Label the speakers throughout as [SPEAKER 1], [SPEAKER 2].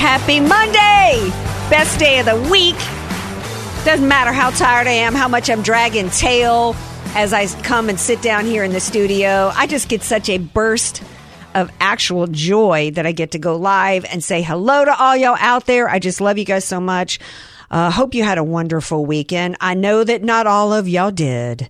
[SPEAKER 1] Happy Monday! Best day of the week. Doesn't matter how tired I am, how much I'm dragging tail as I come and sit down here in the studio. I just get such a burst of actual joy that I get to go live and say hello to all y'all out there. I just love you guys so much. Uh, hope you had a wonderful weekend. I know that not all of y'all did.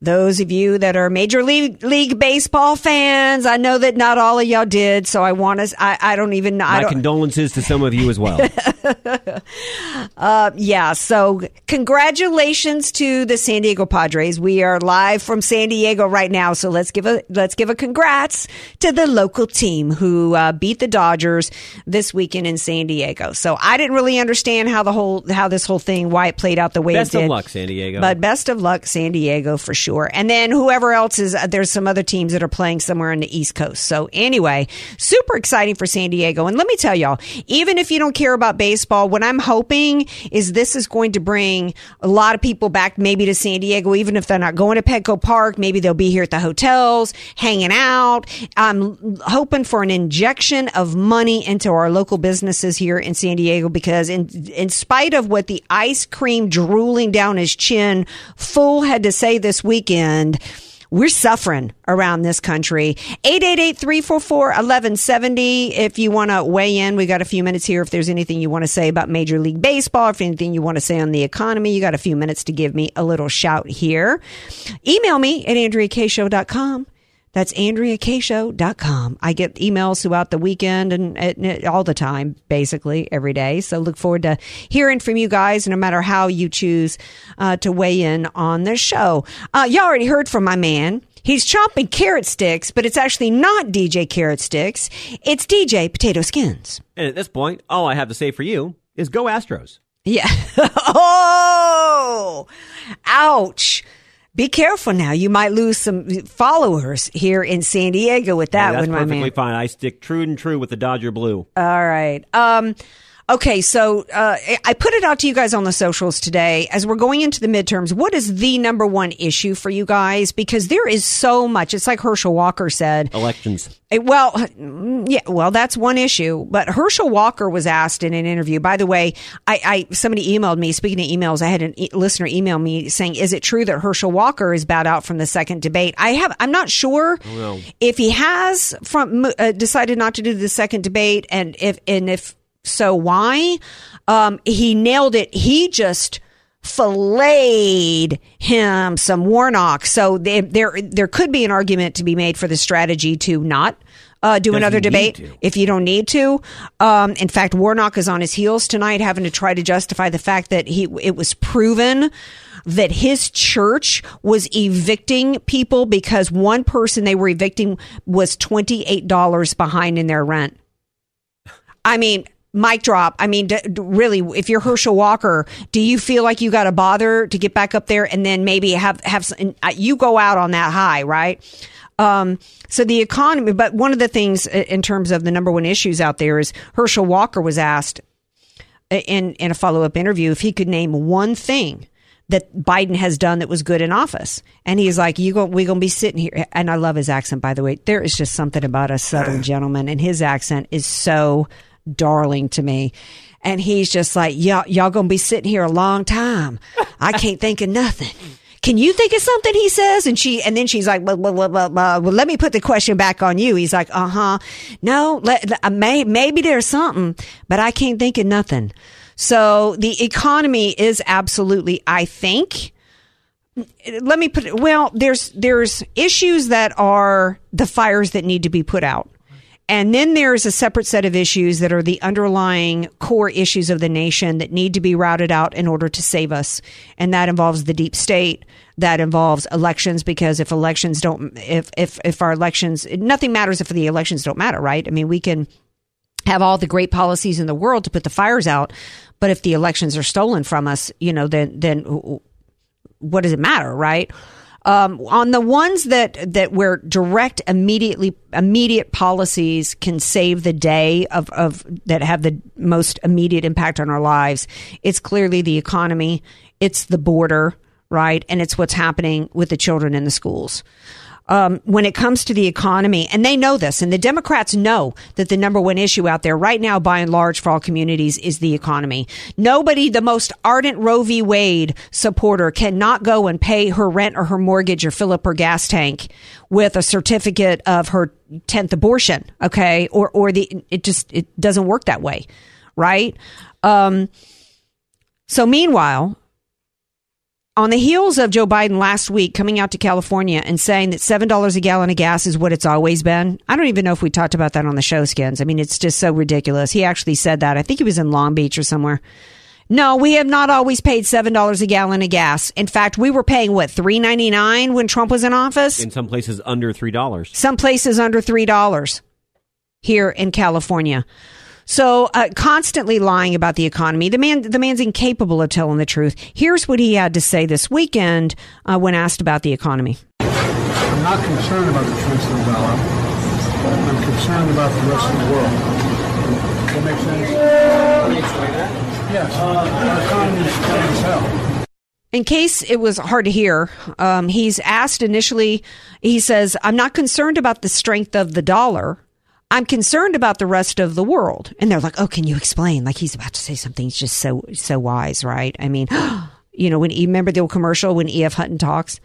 [SPEAKER 1] Those of you that are Major League, League Baseball fans, I know that not all of y'all did. So I want to, I, I don't even know.
[SPEAKER 2] My condolences to some of you as well.
[SPEAKER 1] uh, yeah. So congratulations to the San Diego Padres. We are live from San Diego right now. So let's give a, let's give a congrats to the local team who uh, beat the Dodgers this weekend in San Diego. So I didn't really understand how the whole, how this whole thing, why it played out the way
[SPEAKER 2] Best
[SPEAKER 1] it did.
[SPEAKER 2] of luck, San Diego.
[SPEAKER 1] But best of luck, San Diego, for sure. And then whoever else is, uh, there's some other teams that are playing somewhere on the East Coast. So anyway, super exciting for San Diego. And let me tell y'all, even if you don't care about baseball, what I'm hoping is this is going to bring a lot of people back maybe to San Diego, even if they're not going to Petco Park. Maybe they'll be here at the hotels, hanging out. I'm hoping for an injection of money into our local businesses here in San Diego because in, in spite of what the ice cream drooling down his chin fool had to say this weekend, we're suffering around this country. 888-344-1170. If you want to weigh in, we got a few minutes here. If there's anything you want to say about Major League Baseball, if anything you want to say on the economy, you got a few minutes to give me a little shout here. Email me at AndreaKShow.com. That's AndreaKShow.com. I get emails throughout the weekend and, and, all the time, basically every day. So look forward to hearing from you guys, no matter how you choose uh, to weigh in on the show. Uh, you already heard from my man. He's chopping carrot sticks, but it's actually not DJ Carrot Sticks. It's DJ Potato Skins.
[SPEAKER 2] And at this point, all I have to say for you is go Astros.
[SPEAKER 1] Yeah. oh, ouch. Be careful now. You might lose some followers here in San Diego with that
[SPEAKER 2] Yeah, that's
[SPEAKER 1] one, my
[SPEAKER 2] perfectly
[SPEAKER 1] man.
[SPEAKER 2] fine. I stick true and true with the Dodger blue.
[SPEAKER 1] All right. Um, okay, so uh, I put it out to you guys on the socials today as we're going into the midterms. What is the number one issue for you guys? Because there is so much. It's like Herschel Walker said.
[SPEAKER 2] Elections.
[SPEAKER 1] Eh, Well, mm, yeah, well, that's one issue. But Herschel Walker was asked in an interview. By the way, I, I somebody emailed me. Speaking of emails, I had a e- listener email me saying, "Is it true that Herschel Walker is bowed out from the second debate?" I have. I'm not sure if he has from uh, decided not to do the second debate, and if and if so, why? Um, he nailed it. He just filleted him some Warnock. So they, there there could be an argument to be made for the strategy to not uh, do
[SPEAKER 2] Does
[SPEAKER 1] another debate if you don't need to. Um, in fact, Warnock is on his heels tonight, having to try to justify the fact that he it was proven that his church was evicting people because one person they were evicting was twenty eight dollars behind in their rent. I mean, mic drop. I mean, d- d- really, if you're Herschel Walker, do you feel like you got to bother to get back up there and then maybe have have some, uh, you go out on that high, right? Um, so the economy, but one of the things in terms of the number one issues out there is Herschel Walker was asked in in a follow up interview if he could name one thing that Biden has done that was good in office, and he's like, "You go, we gonna be sitting here." And I love his accent, by the way. There is just something about a southern gentleman, and his accent is so darling to me. And he's just like, "Y'all, y'all gonna be sitting here a long time. I can't think of nothing." Can you think of something? He says, and she, and then she's like, blah, blah, blah, blah, blah. well, let me put the question back on you. He's like, uh huh. No, let, uh, may, maybe there's something, but I can't think of nothing. So the economy is absolutely, I think, let me put it, well, there's, there's issues that are the fires that need to be put out. And then there's a separate set of issues that are the underlying core issues of the nation that need to be routed out in order to save us. And that involves the deep state. that involves elections because if elections don't, if, if, if our elections, nothing matters if the elections don't matter, right? I mean, we can have all the great policies in the world to put the fires out, but if the elections are stolen from us, you know, then, then what does it matter, right? Um, on the ones that that where direct immediately immediate policies can save the day of, of that have the most immediate impact on our lives, it's clearly the economy, it's the border, right, and it's what's happening with the children in the schools um, when it comes to the economy, and they know this, and the Democrats know that the number one issue out there right now, by and large, for all communities, is the economy. Nobody, the most ardent Roe v. Wade supporter, cannot go and pay her rent or her mortgage or fill up her gas tank with a certificate of her tenth abortion. Okay, or or the it just it doesn't work that way, right? Um, so meanwhile, on the heels of Joe Biden last week coming out to California and saying that $7 a gallon of gas is what it's always been. I don't even know if we talked about that on the show, Skins. I mean, it's just so ridiculous. He actually said that. I think he was in Long Beach or somewhere. No, we have not always paid $7 a gallon of gas. In fact, we were paying what, three ninety nine when Trump was in office?
[SPEAKER 2] In some places under $3.
[SPEAKER 1] Some places under $3 here in California. So uh, constantly lying about the economy. The man, the man's incapable of telling the truth. Here's what he had to say this weekend uh, when asked about the economy.
[SPEAKER 3] I'm not concerned about the strength of the dollar. I'm concerned about the rest of the world. That makes sense. Yes, our economy is as hell.
[SPEAKER 1] In case it was hard to hear, um, he's asked initially, he says, I'm not concerned about the strength of the dollar. I'm concerned about the rest of the world. And they're like, oh, can you explain? Like he's about to say something. He's just so, so wise, right? I mean, you know, when you remember the old commercial when E.F. Hutton talks?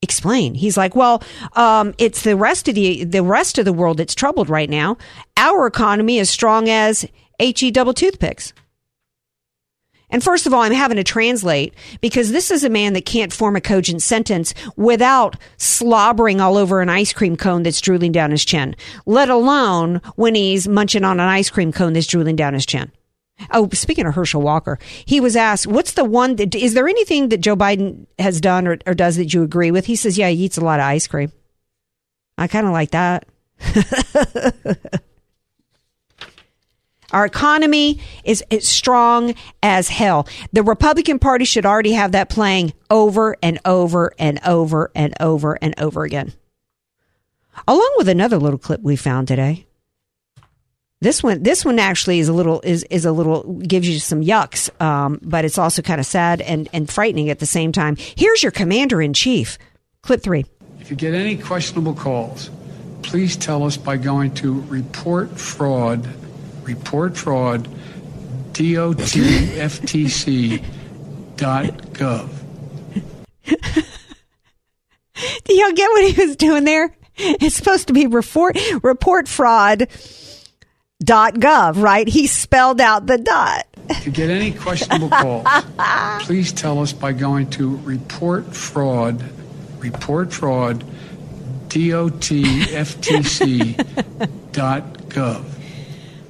[SPEAKER 1] Explain. He's like, well, um, it's the rest of the, the rest of the world that's troubled right now. Our economy is strong as HE double toothpicks. And first of all, I'm having to translate because this is a man that can't form a cogent sentence without slobbering all over an ice cream cone that's drooling down his chin, let alone when he's munching on an ice cream cone that's drooling down his chin. Oh, speaking of Herschel Walker, he was asked, what's the one that, is there anything that Joe Biden has done or, or does that you agree with? He says, yeah, he eats a lot of ice cream. I kind of like that. Our economy is, is strong as hell. The Republican Party should already have that playing over and over and over and over and over again. Along with another little clip we found today. This one, this one actually is a little is is a little gives you some yucks, um, but it's also kind of sad and and frightening at the same time. Here's your commander in chief, clip three.
[SPEAKER 3] If you get any questionable calls, please tell us by going to report fraud report fraud, dotftc.gov.
[SPEAKER 1] Do y'all get what he was doing there? It's supposed to be report report fraud dot gov, right? He spelled out the dot.
[SPEAKER 3] to get any questionable calls, please tell us by going to report fraud, report fraud, dotftc.gov.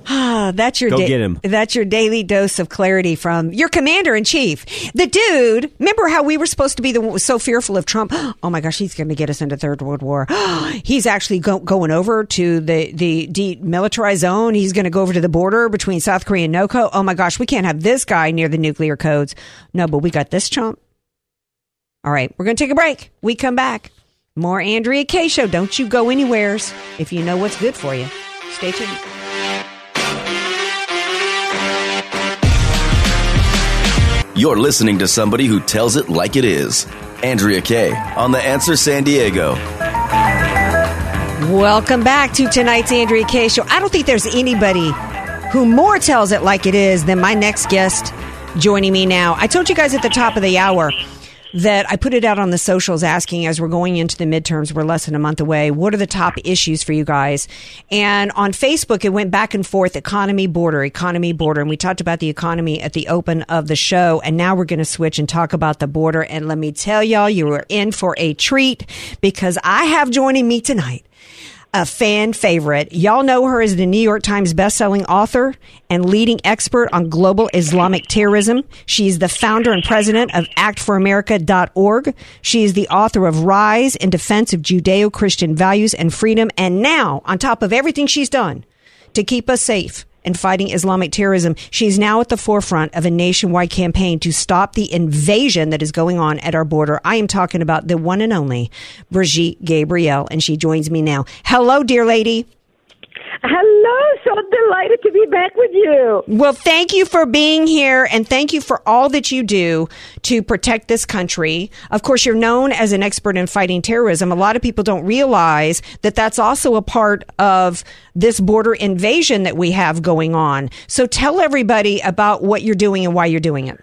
[SPEAKER 1] Ah, that's your
[SPEAKER 2] Go get him.
[SPEAKER 1] That's your daily dose of clarity from your commander in chief, the dude. Remember how we were supposed to be the so fearful of Trump? Oh my gosh, he's going to get us into third world war. he's actually go, going over to the the demilitarized zone. He's going to go over to the border between South Korea and NOCO. Oh my gosh, we can't have this guy near the nuclear codes. No, but we got this Trump. All right, we're going to take a break. We come back. More Andrea Kaye show. Don't you go anywheres if you know what's good for you. Stay tuned.
[SPEAKER 4] You're listening to somebody who tells it like it is. Andrea Kaye on The Answer San Diego.
[SPEAKER 1] Welcome back to tonight's Andrea Kaye Show. I don't think there's anybody who more tells it like it is than my next guest joining me now. I told you guys at the top of the hour that I put it out on the socials asking as we're going into the midterms, we're less than a month away, what are the top issues for you guys? And on Facebook, it went back and forth economy, border, economy, border. And we talked about the economy at the open of the show. And now we're going to switch and talk about the border. And let me tell y'all, you are in for a treat because I have joining me tonight a fan favorite. Y'all know her as the New York Times bestselling author and leading expert on global Islamic terrorism. She is the founder and president of actforamerica.org. She is the author of Rise in Defense of Judeo-Christian Values and Freedom. And now, on top of everything she's done to keep us safe, and fighting Islamic terrorism. she is now at the forefront of a nationwide campaign to stop the invasion that is going on at our border. I am talking about the one and only Brigitte Gabriel, and she joins me now. Hello, dear lady.
[SPEAKER 5] Hello, so delighted to be back with you.
[SPEAKER 1] Well, thank you for being here and thank you for all that you do to protect this country. Of course, you're known as an expert in fighting terrorism. A lot of people don't realize that that's also a part of this border invasion that we have going on. So tell everybody about what you're doing and why you're doing it.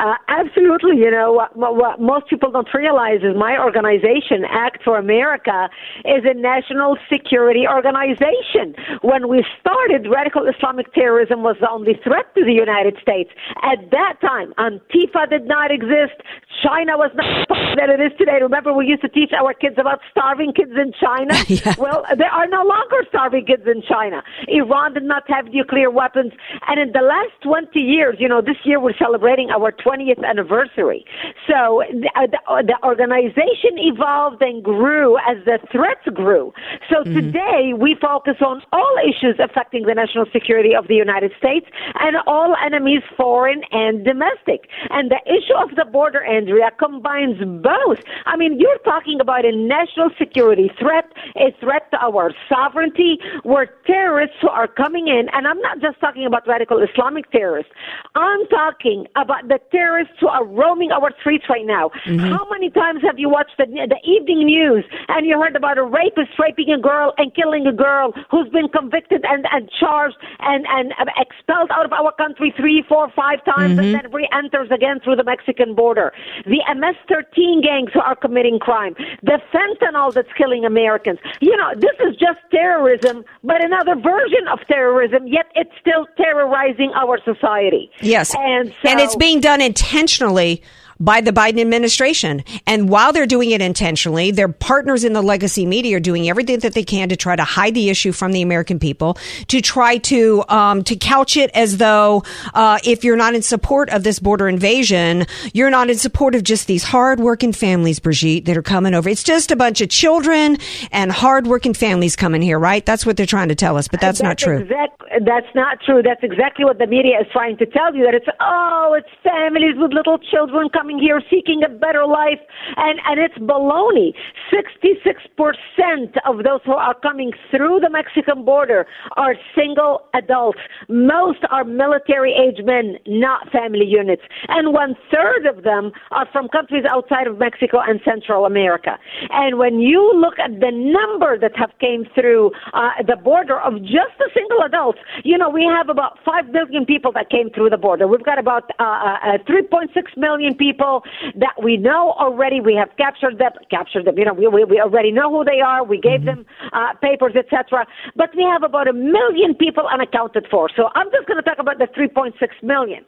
[SPEAKER 5] Uh, absolutely. You know, what, what most people don't realize is my organization, Act for America, is a national security organization. When we started, radical Islamic terrorism was the only threat to the United States. At that time, Antifa did not exist. China was not that it is today. Remember, we used to teach our kids about starving kids in China?
[SPEAKER 1] yeah.
[SPEAKER 5] Well, there are no longer starving kids in China. Iran did not have nuclear weapons. And in the last 20 years, you know, this year we're celebrating our 20th anniversary. So the, uh, the, uh, the organization evolved and grew as the threats grew. So mm-hmm. today we focus on all issues affecting the national security of the United States and all enemies, foreign and domestic. And the issue of the border, Andrea, combines both. I mean, you're talking about a national security threat, a threat to our sovereignty, where terrorists who are coming in, and I'm not just talking about radical Islamic terrorists, I'm talking about the terrorists who are roaming our streets right now. Mm-hmm. How many times have you watched the, the evening news and you heard about a rapist raping a girl and killing a girl who's been convicted and, and charged and, and expelled out of our country three, four, five times mm-hmm. and then re-enters again through the Mexican border? The MS-13 gangs who are committing crime. The fentanyl that's killing Americans. You know, this is just terrorism, but another version of terrorism, yet it's still terrorizing our society.
[SPEAKER 1] Yes.
[SPEAKER 5] And, so,
[SPEAKER 1] and it's being done intentionally by the Biden administration. And while they're doing it intentionally, their partners in the legacy media are doing everything that they can to try to hide the issue from the American people, to try to um, to couch it as though uh, if you're not in support of this border invasion, you're not in support of just these hardworking families, Brigitte, that are coming over. It's just a bunch of children and hardworking families coming here, right? That's what they're trying to tell us, but that's,
[SPEAKER 5] that's
[SPEAKER 1] not true.
[SPEAKER 5] Exact, that's not true. That's exactly what the media is trying to tell you. That it's oh, it's families with little children coming coming here seeking a better life, and, and it's baloney. 66% of those who are coming through the Mexican border are single adults. Most are military age men, not family units. And one third of them are from countries outside of Mexico and Central America. And when you look at the number that have came through uh, the border of just the single adults, you know, we have about 5 billion people that came through the border. We've got about uh, uh, 3.6 million people people that we know already. We have captured them, captured them. You know, we we, we already know who they are. We gave mm-hmm. them uh, papers, etc. But we have about a million people unaccounted for. So I'm just going to talk about the 3.6 million.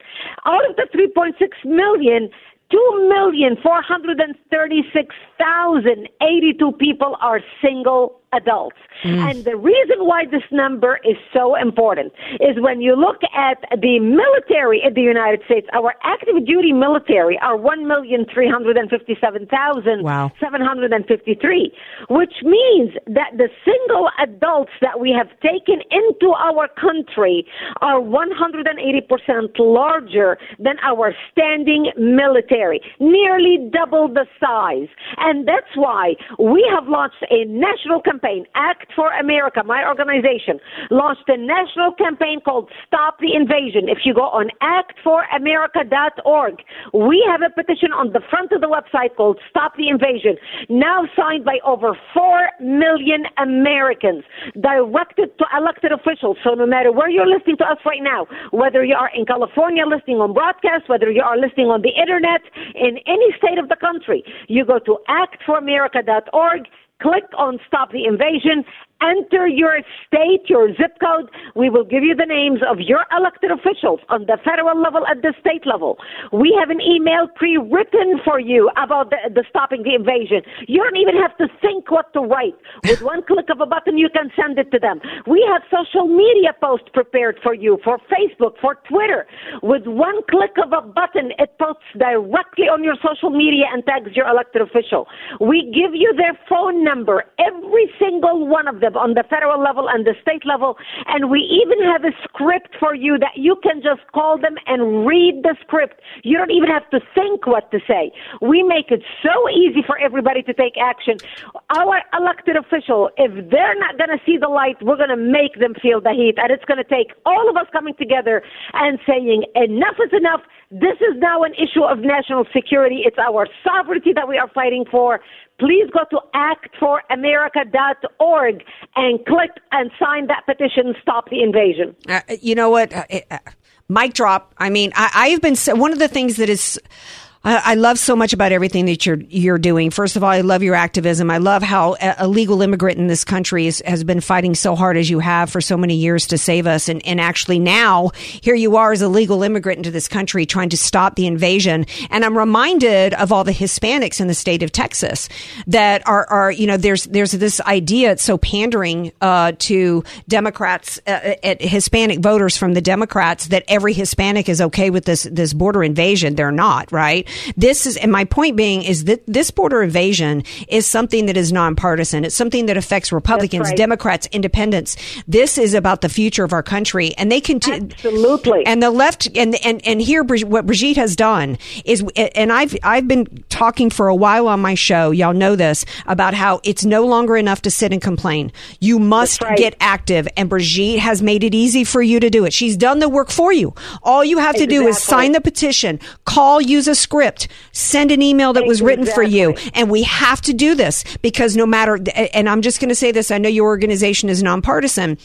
[SPEAKER 5] Out of the 3.6 million, Two million four hundred and thirty-six thousand eighty-two people are single adults. Mm. And the reason why this number is so important is when you look at the military in the United States, our active duty military are 1,357,753, wow. which means that the single adults that we have taken into our country are 180% larger than our standing military, nearly double the size. And that's why we have launched a national campaign campaign, Act for America, my organization, launched a national campaign called Stop the Invasion. If you go on actforamerica.org, we have a petition on the front of the website called Stop the Invasion, now signed by over 4 million Americans, directed to elected officials. So no matter where you're listening to us right now, whether you are in California listening on broadcast, whether you are listening on the internet, in any state of the country, you go to actforamerica.org click on Stop the Invasion enter your state, your zip code. We will give you the names of your elected officials on the federal level and the state level. We have an email pre-written for you about the, the stopping the invasion. You don't even have to think what to write. With one click of a button, you can send it to them. We have social media posts prepared for you for Facebook, for Twitter. With one click of a button, it posts directly on your social media and tags your elected official. We give you their phone number, every single one of them on the federal level and the state level, and we even have a script for you that you can just call them and read the script. You don't even have to think what to say. We make it so easy for everybody to take action. Our elected official, if they're not going to see the light, we're going to make them feel the heat, and it's going to take all of us coming together and saying enough is enough. This is now an issue of national security. It's our sovereignty that we are fighting for. Please go to actforamerica.org and click and sign that petition, Stop the Invasion.
[SPEAKER 1] Uh, you know what? Uh, uh, mic drop. I mean, I, I've been, one of the things that is, I love so much about everything that you're you're doing. First of all, I love your activism. I love how a legal immigrant in this country is, has been fighting so hard as you have for so many years to save us, and, and actually now here you are as a legal immigrant into this country trying to stop the invasion. And I'm reminded of all the Hispanics in the state of Texas that are are you know there's there's this idea it's so pandering uh, to Democrats, uh, uh Hispanic voters from the Democrats that every Hispanic is okay with this this border invasion. They're not right. This is, and my point being is that this border invasion is something that is nonpartisan. It's something that affects Republicans, right. Democrats, independents. This is about the future of our country, and they continue
[SPEAKER 5] absolutely.
[SPEAKER 1] And the left, and and and here, what Brigitte has done is, and I've I've been talking for a while on my show. Y'all know this about how it's no longer enough to sit and complain. You must right. get active, and Brigitte has made it easy for you to do it. She's done the work for you. All you have to exactly. do is sign the petition, call, use a script script. Send an email that was written for you. And we have to do this because no matter, and I'm just going to say this, I know your organization is nonpartisan,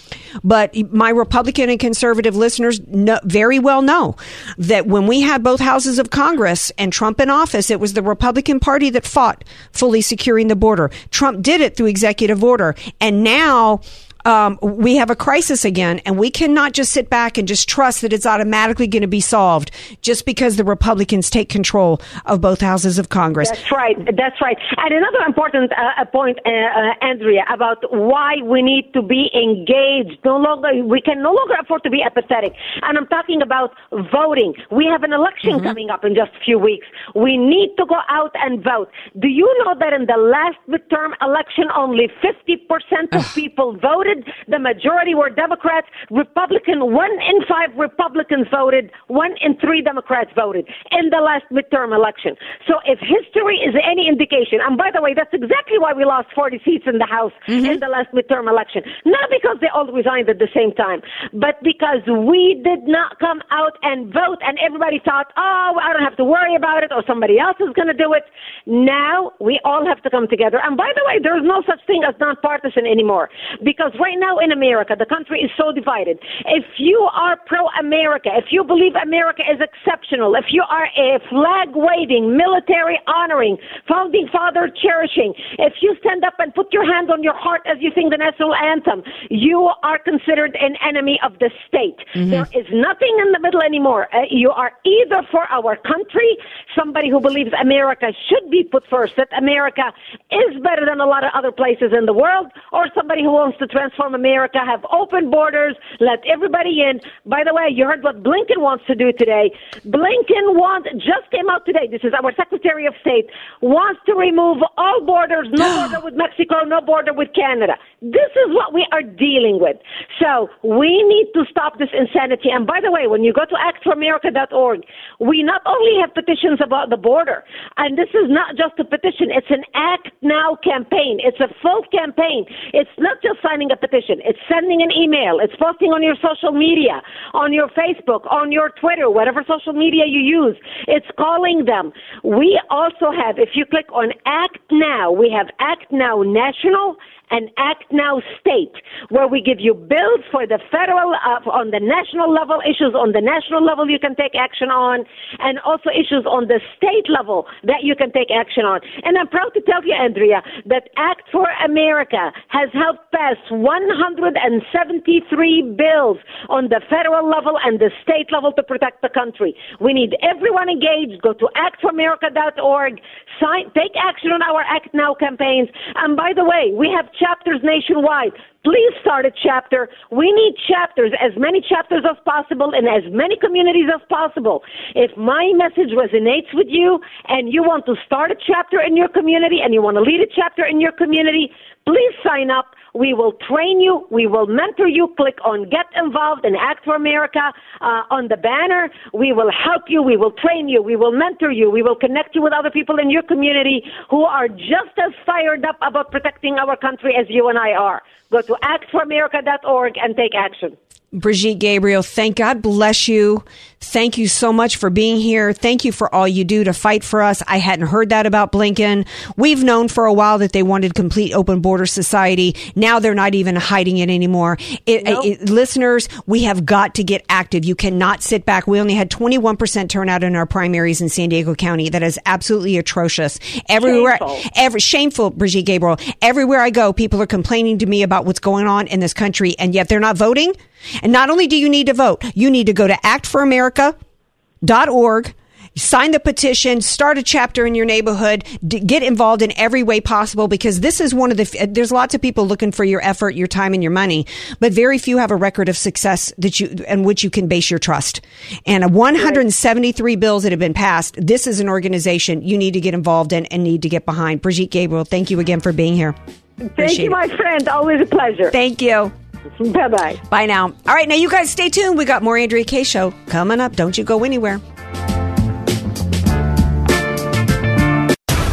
[SPEAKER 1] but my Republican and conservative listeners know, very well know that when we had both houses of Congress and Trump in office, it was the Republican Party that fought fully securing the border. Trump did it through executive order. And now, um, we have a crisis again, and we cannot just sit back and just trust that it's automatically going to be solved just because the Republicans take control of both houses of Congress.
[SPEAKER 5] That's right. That's right. And another important uh, point, uh, uh, Andrea, about why we need to be engaged. No longer, we can no longer afford to be apathetic. And I'm talking about voting. We have an election mm-hmm. coming up in just a few weeks. We need to go out and vote. Do you know that in the last midterm election, only 50% of people voted? Voted. The majority were Democrats. Republican, one in five Republicans voted. One in three Democrats voted in the last midterm election. So if history is any indication, and by the way, that's exactly why we lost 40 seats in the House mm-hmm. in the last midterm election. Not because they all resigned at the same time, but because we did not come out and vote and everybody thought, oh, I don't have to worry about it or somebody else is going to do it. Now we all have to come together. And by the way, there's no such thing as nonpartisan anymore because right now in America, the country is so divided. If you are pro America, if you believe America is exceptional, if you are a flag waving, military honoring, founding father cherishing, if you stand up and put your hand on your heart as you sing the national anthem, you are considered an enemy of the state. Mm-hmm. There is nothing in the middle anymore. Uh, you are either for our country, somebody who believes America should be put first, that America is better than a lot of other places in the world, or somebody who wants to transform America, have open borders, let everybody in. By the way, you heard what Blinken wants to do today. Blinken wants, just came out today, this is our Secretary of State, wants to remove all borders, no border with Mexico, no border with Canada. This is what we are dealing with. So we need to stop this insanity. And by the way, when you go to actforamerica.org, we not only have petitions about the border, and this is not just a petition, it's an Act Now campaign. It's a full campaign. It's not just signing a petition, it's sending an email, it's posting on your social media, on your Facebook, on your Twitter, whatever social media you use. It's calling them. We also have, if you click on Act Now, we have Act Now National and Act Now State, where we give you bills for the federal, uh, on the national level, issues on the national level you can take action on, and also issues on the state level that you can take action on. And I'm proud to tell you, Andrea, that Act for America has helped pass 1 173 bills on the federal level and the state level to protect the country. We need everyone engaged. Go to actforamerica.org. Sign, take action on our Act Now campaigns. And by the way, we have chapters nationwide. Please start a chapter. We need chapters, as many chapters as possible in as many communities as possible. If my message resonates with you and you want to start a chapter in your community and you want to lead a chapter in your community, please sign up. We will train you. We will mentor you. Click on Get Involved and Act for America uh, on the banner. We will help you. We will train you. We will mentor you. We will connect you with other people in your community who are just as fired up about protecting our country as you and I are. Go to actforamerica.org and take action.
[SPEAKER 1] Brigitte Gabriel, thank God bless you. Thank you so much for being here. Thank you for all you do to fight for us. I hadn't heard that about Blinken. We've known for a while that they wanted complete open border society. Now they're not even hiding it anymore. It, nope. it, listeners, we have got to get active. You cannot sit back. We only had 21% turnout in our primaries in San Diego County. That is absolutely atrocious. Everywhere, shameful. every shameful, Brigitte Gabriel. Everywhere I go, people are complaining to me about what's going on in this country, and yet they're not voting. And not only do you need to vote, you need to go to actforamerica.org, sign the petition, start a chapter in your neighborhood, d- get involved in every way possible because this is one of the, there's lots of people looking for your effort, your time and your money, but very few have a record of success that you, and which you can base your trust. And 173 bills that have been passed, this is an organization you need to get involved in and need to get behind. Brigitte Gabriel, thank you again for being here.
[SPEAKER 5] Thank Appreciate you, my friend. Always a pleasure.
[SPEAKER 1] Thank you.
[SPEAKER 5] Bye bye.
[SPEAKER 1] Bye now. All right, now you guys stay tuned. We got more Andrea Kaye show coming up. Don't you go anywhere.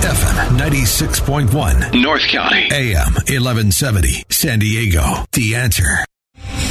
[SPEAKER 6] FM 96.1
[SPEAKER 4] North County.
[SPEAKER 6] AM 1170 San Diego. The answer.